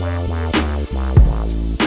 wow wow wow wow wow